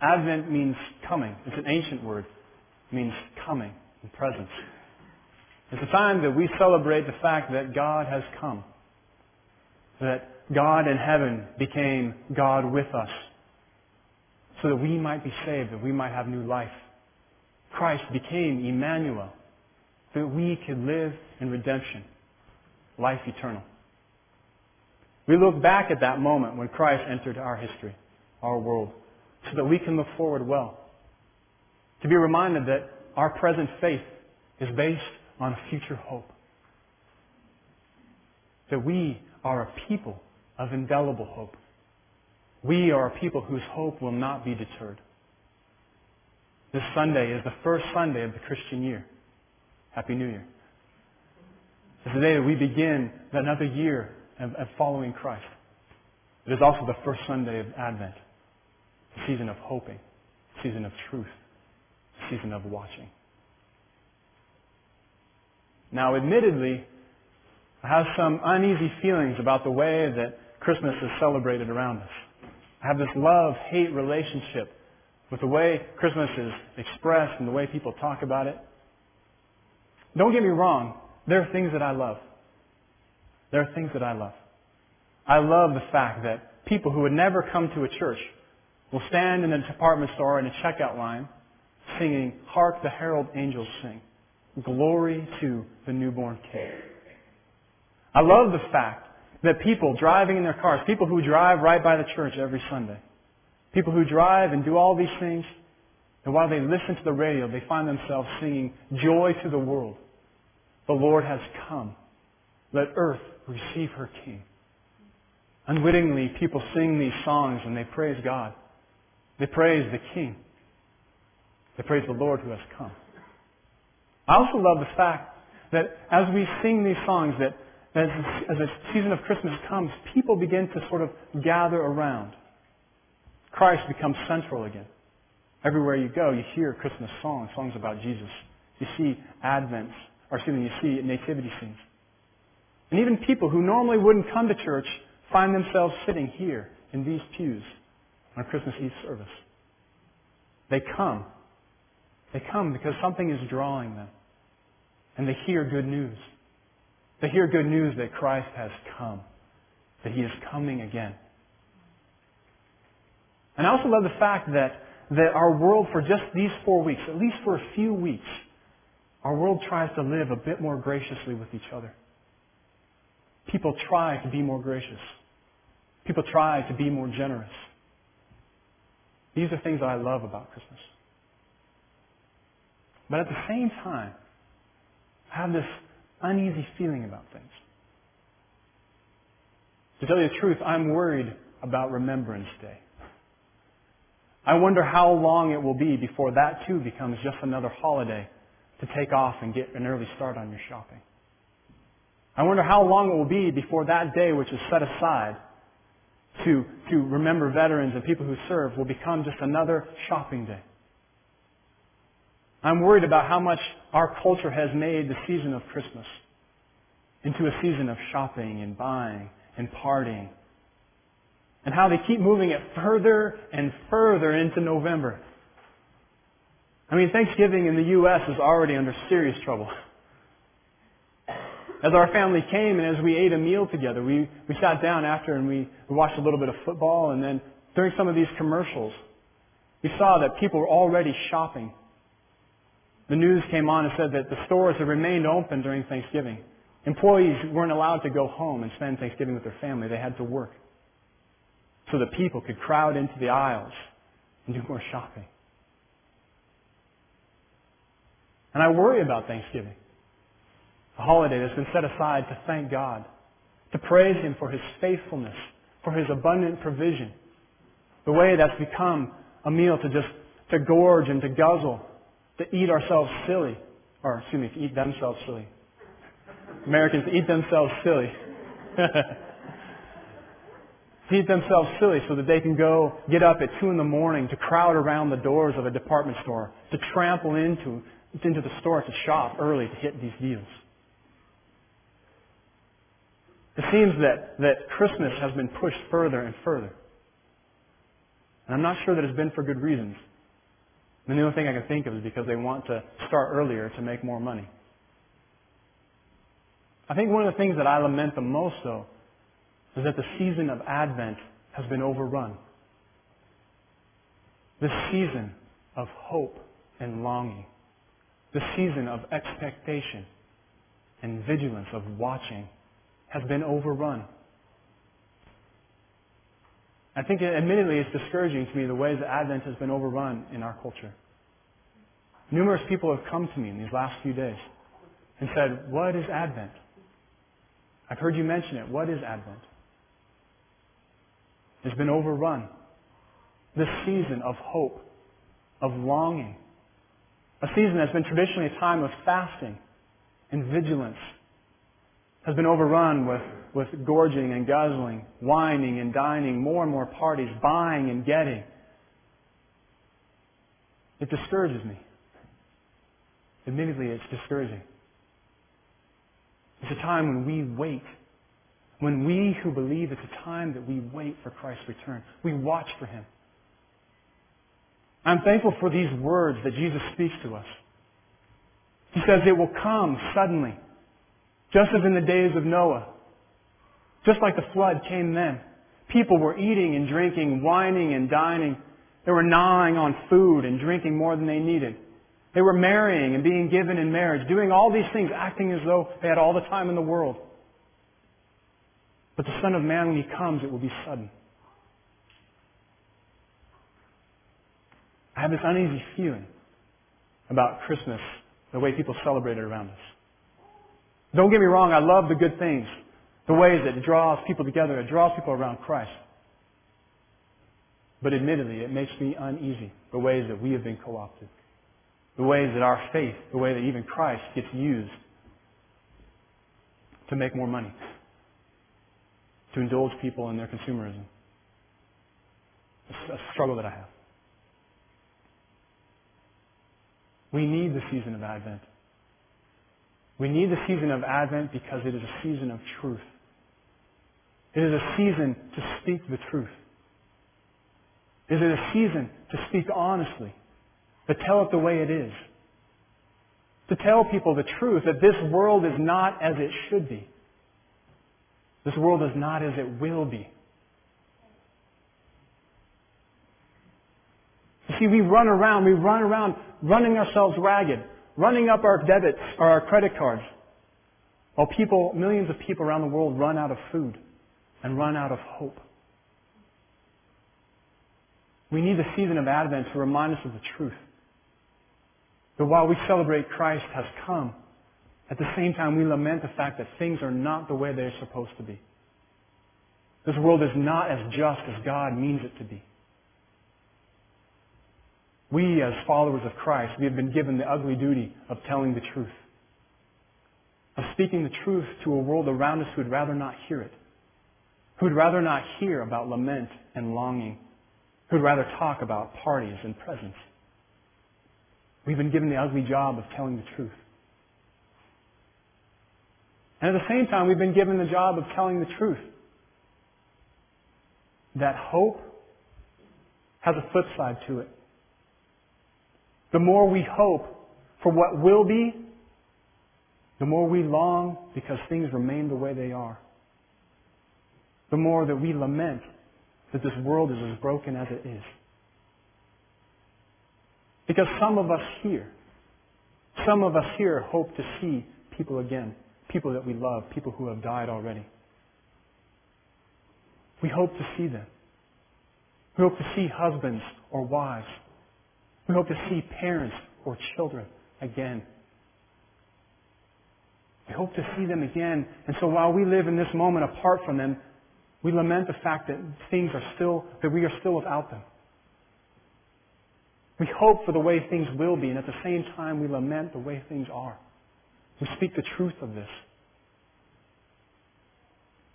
Advent means coming. It's an ancient word. It means coming and presence. It's a time that we celebrate the fact that God has come. That God in heaven became God with us. So that we might be saved, that we might have new life. Christ became Emmanuel. So that we could live in redemption. Life eternal. We look back at that moment when Christ entered our history, our world, so that we can look forward well. To be reminded that our present faith is based on a future hope. That we are a people of indelible hope. We are a people whose hope will not be deterred. This Sunday is the first Sunday of the Christian year. Happy New Year. It's the day that we begin another year of, of following Christ. It is also the first Sunday of Advent, the season of hoping, season of truth, season of watching. Now, admittedly, I have some uneasy feelings about the way that Christmas is celebrated around us. I have this love-hate relationship with the way Christmas is expressed and the way people talk about it. Don't get me wrong. There are things that I love. There are things that I love. I love the fact that people who would never come to a church will stand in a department store in a checkout line singing, Hark the Herald Angels Sing. Glory to the newborn King. I love the fact that people driving in their cars, people who drive right by the church every Sunday, people who drive and do all these things, and while they listen to the radio, they find themselves singing, Joy to the world. The Lord has come. Let earth receive her King. Unwittingly, people sing these songs and they praise God. They praise the King. They praise the Lord who has come. I also love the fact that as we sing these songs, that as, as the season of Christmas comes, people begin to sort of gather around. Christ becomes central again. Everywhere you go, you hear Christmas songs, songs about Jesus. You see Advents, or excuse me, you see nativity scenes. And even people who normally wouldn't come to church find themselves sitting here in these pews on a Christmas Eve service. They come. They come because something is drawing them. And they hear good news. They hear good news that Christ has come, that He is coming again. And I also love the fact that, that our world, for just these four weeks, at least for a few weeks, our world tries to live a bit more graciously with each other. People try to be more gracious. People try to be more generous. These are things that I love about Christmas. But at the same time, I have this uneasy feeling about things. To tell you the truth, I'm worried about Remembrance Day. I wonder how long it will be before that too becomes just another holiday to take off and get an early start on your shopping. I wonder how long it will be before that day which is set aside to, to remember veterans and people who serve will become just another shopping day. I'm worried about how much our culture has made the season of Christmas into a season of shopping and buying and partying. And how they keep moving it further and further into November. I mean, Thanksgiving in the U.S. is already under serious trouble. As our family came and as we ate a meal together, we, we sat down after and we, we watched a little bit of football and then during some of these commercials, we saw that people were already shopping the news came on and said that the stores have remained open during Thanksgiving. Employees weren't allowed to go home and spend Thanksgiving with their family. They had to work. So that people could crowd into the aisles and do more shopping. And I worry about Thanksgiving. A holiday that's been set aside to thank God, to praise Him for His faithfulness, for His abundant provision. The way that's become a meal to just to gorge and to guzzle to eat ourselves silly, or excuse me, to eat themselves silly. Americans eat themselves silly. eat themselves silly so that they can go get up at 2 in the morning to crowd around the doors of a department store, to trample into, into the store to shop early to hit these deals. It seems that, that Christmas has been pushed further and further. And I'm not sure that it's been for good reasons. And the only thing I can think of is because they want to start earlier to make more money. I think one of the things that I lament the most, though, is that the season of Advent has been overrun. This season of hope and longing, the season of expectation and vigilance, of watching, has been overrun. I think, admittedly, it's discouraging to me the ways that Advent has been overrun in our culture. Numerous people have come to me in these last few days and said, What is Advent? I've heard you mention it. What is Advent? It's been overrun. This season of hope, of longing, a season that's been traditionally a time of fasting and vigilance, has been overrun with, with gorging and guzzling, wining and dining, more and more parties, buying and getting. It discourages me. Admittedly, it's discouraging. It's a time when we wait. When we who believe it's a time that we wait for Christ's return. We watch for Him. I'm thankful for these words that Jesus speaks to us. He says it will come suddenly, just as in the days of Noah. Just like the flood came then. People were eating and drinking, wining and dining. They were gnawing on food and drinking more than they needed. They were marrying and being given in marriage, doing all these things, acting as though they had all the time in the world. But the Son of Man, when He comes, it will be sudden. I have this uneasy feeling about Christmas, the way people celebrate it around us. Don't get me wrong, I love the good things, the ways that draws people together, it draws people around Christ. But admittedly, it makes me uneasy, the ways that we have been co-opted the ways that our faith, the way that even Christ gets used to make more money, to indulge people in their consumerism. It's a struggle that I have. We need the season of Advent. We need the season of Advent because it is a season of truth. It is a season to speak the truth. It is a season to speak honestly To tell it the way it is. To tell people the truth that this world is not as it should be. This world is not as it will be. You see, we run around, we run around running ourselves ragged, running up our debits or our credit cards, while people, millions of people around the world run out of food and run out of hope. We need the season of Advent to remind us of the truth. That while we celebrate Christ has come, at the same time we lament the fact that things are not the way they're supposed to be. This world is not as just as God means it to be. We, as followers of Christ, we have been given the ugly duty of telling the truth. Of speaking the truth to a world around us who would rather not hear it. Who would rather not hear about lament and longing. Who would rather talk about parties and presents. We've been given the ugly job of telling the truth. And at the same time, we've been given the job of telling the truth. That hope has a flip side to it. The more we hope for what will be, the more we long because things remain the way they are. The more that we lament that this world is as broken as it is. Because some of us here, some of us here hope to see people again, people that we love, people who have died already. We hope to see them. We hope to see husbands or wives. We hope to see parents or children again. We hope to see them again. And so while we live in this moment apart from them, we lament the fact that things are still, that we are still without them. We hope for the way things will be, and at the same time, we lament the way things are. We speak the truth of this.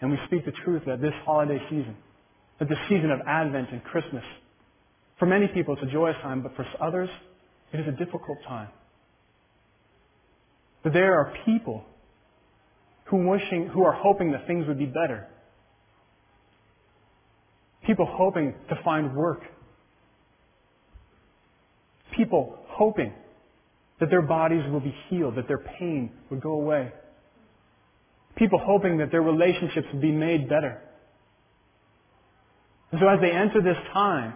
And we speak the truth that this holiday season, that the season of Advent and Christmas, for many people it's a joyous time, but for others, it is a difficult time. But there are people who, wishing, who are hoping that things would be better. People hoping to find work People hoping that their bodies will be healed, that their pain would go away. People hoping that their relationships would be made better. And so as they enter this time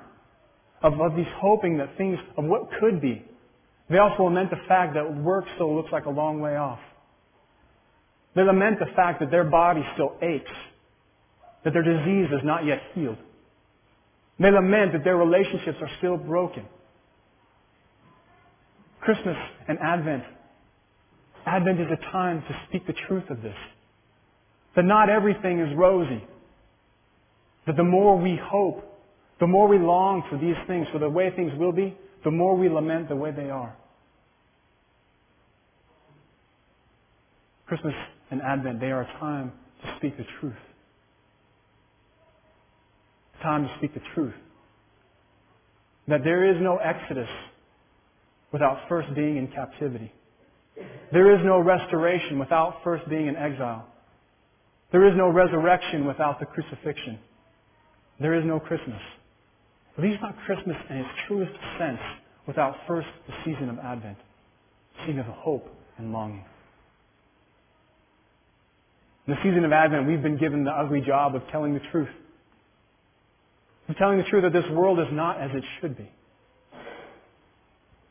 of, of these hoping that things, of what could be, they also lament the fact that work still looks like a long way off. They lament the fact that their body still aches, that their disease is not yet healed. They lament that their relationships are still broken. Christmas and Advent. Advent is a time to speak the truth of this. That not everything is rosy. That the more we hope, the more we long for these things, for the way things will be, the more we lament the way they are. Christmas and Advent, they are a time to speak the truth. A time to speak the truth. That there is no exodus without first being in captivity. There is no restoration without first being in exile. There is no resurrection without the crucifixion. There is no Christmas. Least not Christmas in its truest sense without first the season of Advent, season of hope and longing. In the season of Advent, we've been given the ugly job of telling the truth. Of telling the truth that this world is not as it should be.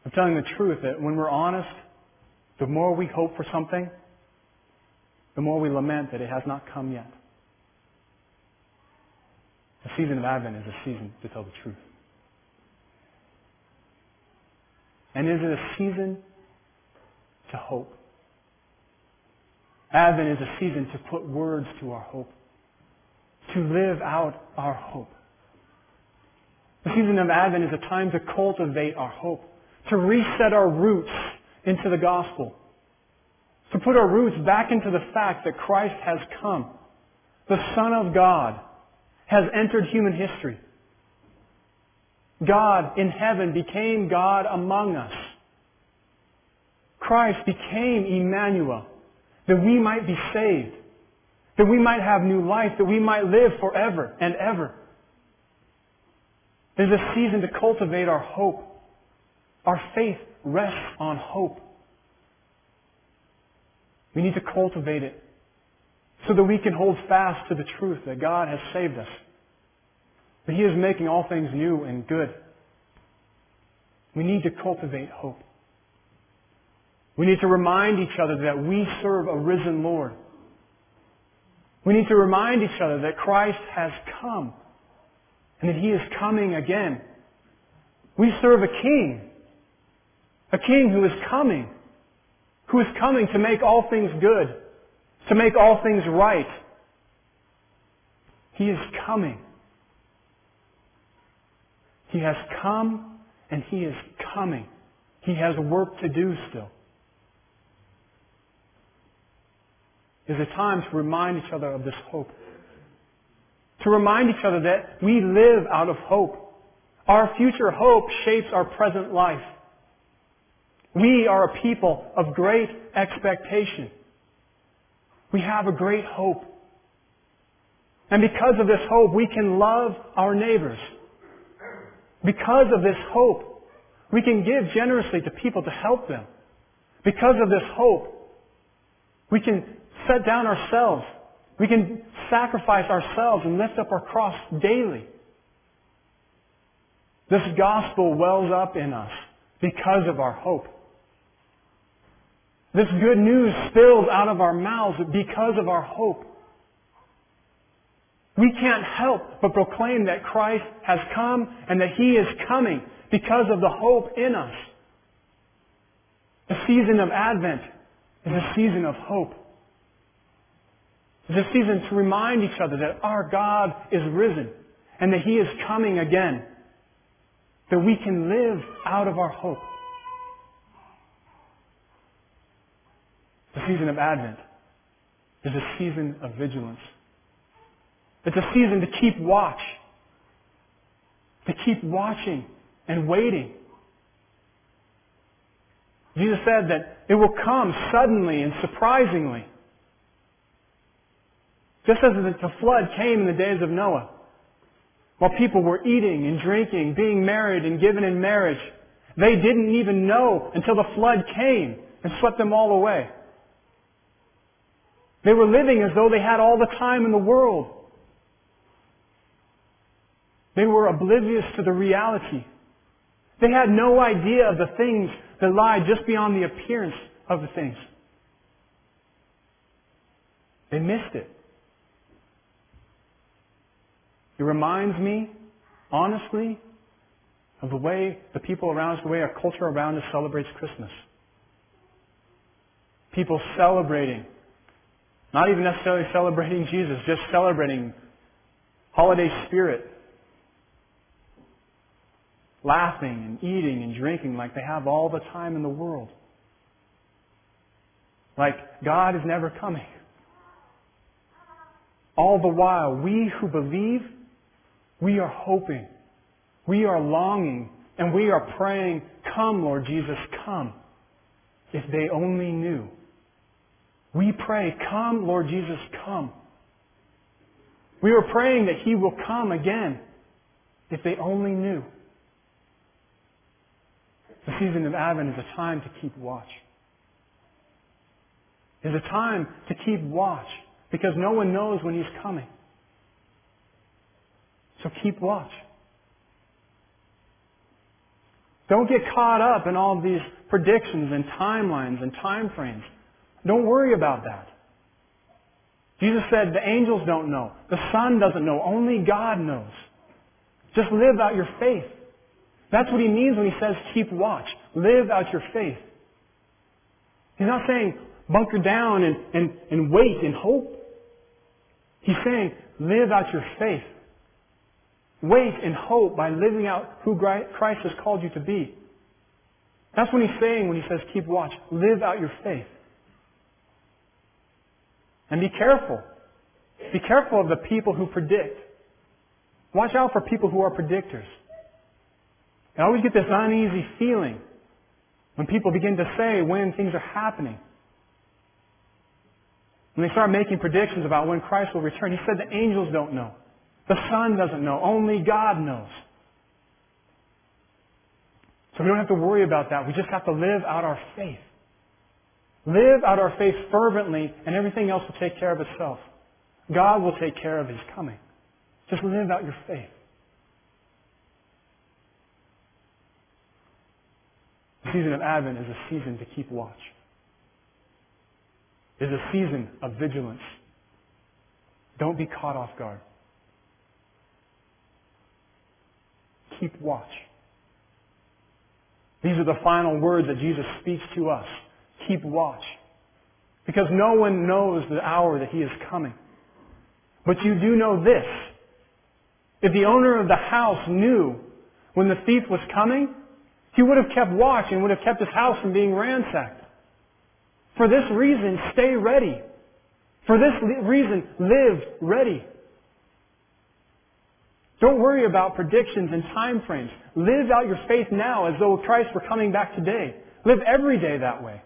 Of telling the truth that when we're honest, the more we hope for something, the more we lament that it has not come yet. Season of Advent is a season to tell the truth. And is it a season to hope? Advent is a season to put words to our hope, to live out our hope. The season of Advent is a time to cultivate our hope, to reset our roots into the gospel, to put our roots back into the fact that Christ has come. The Son of God has entered human history. God in heaven became God among us. Christ became Emmanuel, that we might be saved, that we might have new life, that we might live forever and ever. There's a season to cultivate our hope. Our faith rests on hope. We need to cultivate it so that we can hold fast to the truth that God has saved us. That He is making all things new and good. We need to cultivate hope. We need to remind each other that we serve a risen Lord. We need to remind each other that Christ has come and that He is coming again. We serve a King. A King who is coming. Who is coming to make all things good. To make all things right. He is coming. He has come and He is coming. He has work to do still. Is a time to remind each other of this hope. To remind each other that we live out of hope. Our future hope shapes our present life. We are a people of great expectation. We have a great hope. And because of this hope, we can love our neighbors. Because of this hope, we can give generously to people to help them. Because of this hope, we can set down ourselves. We can sacrifice ourselves and lift up our cross daily. This gospel wells up in us because of our hope. This good news spills out of our mouths because of our hope. We can't help but proclaim that Christ has come and that He is coming because of the hope in us. The season of Advent is a season of hope. It's a season to remind each other that our God is risen and that He is coming again. That we can live out of our hope. The season of Advent is a season of vigilance. It's a season to keep watch. To keep watching and waiting. Jesus said that it will come suddenly and surprisingly. Just as the flood came in the days of Noah, while people were eating and drinking, being married and given in marriage, They didn't even know until the flood came and swept them all away. They were living as though they had all the time in the world. They were oblivious to the reality. They had no idea of the things that lie just beyond the appearance of the things. They missed it. It reminds me, honestly, of the way the people around us, the way our culture around us celebrates Christmas. People celebrating, not even necessarily celebrating Jesus, just celebrating holiday spirit. Laughing and eating and drinking like they have all the time in the world. Like God is never coming. All the while, we who believe, we are hoping, we are longing, and we are praying, Come, Lord Jesus, come. If they only knew. We pray, Come, Lord Jesus, come. We are praying that He will come again. If they only knew. The season of Advent is a time to keep watch. It's a time to keep watch because no one knows when He's coming. So keep watch. Don't get caught up in all these predictions and timelines and time frames. Don't worry about that. Jesus said the angels don't know. The Son doesn't know. Only God knows. Just live out your faith. That's what he means when he says keep watch. Live out your faith. He's not saying bunker down and, and, and wait and hope. He's saying live out your faith. Wait and hope by living out who Christ has called you to be. That's what he's saying when he says keep watch. Live out your faith. And be careful. Be careful of the people who predict. Watch out for people who are predictors. I always get this uneasy feeling when people begin to say when things are happening. When they start making predictions about when Christ will return, he said the angels don't know. The Son doesn't know. Only God knows. So we don't have to worry about that. We just have to live out our faith. Live out our faith fervently, and everything else will take care of itself. God will take care of His coming. Just live out your faith. The season of Advent is a season to keep watch. It is a season of vigilance. Don't be caught off guard. Keep watch. These are the final words that Jesus speaks to us. Keep watch. Because no one knows the hour that he is coming. But you do know this. If the owner of the house knew when the thief was coming, he would have kept watch and would have kept his house from being ransacked. For this reason, stay ready. For this reason, live ready. Don't worry about predictions and time frames. Live out your faith now as though Christ were coming back today. Live every day that way.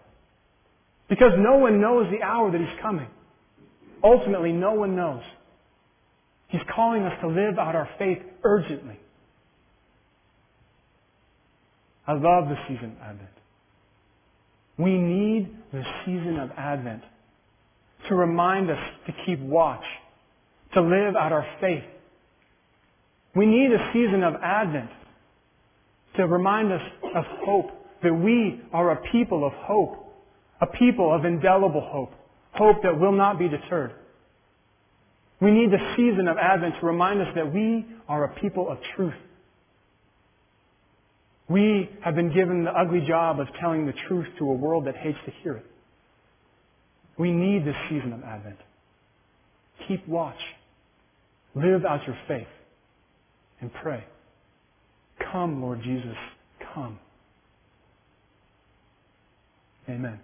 Because no one knows the hour that He's coming. Ultimately, no one knows. He's calling us to live out our faith urgently. I love the season of Advent. We need the season of Advent to remind us to keep watch, to live out our faith. We need a season of Advent to remind us of hope, that we are a people of hope, a people of indelible hope, hope that will not be deterred. We need the season of Advent to remind us that we are a people of truth. We have been given the ugly job of telling the truth to a world that hates to hear it. We need this season of Advent. Keep watch. Live out your faith. And pray. Come, Lord Jesus, come. Amen.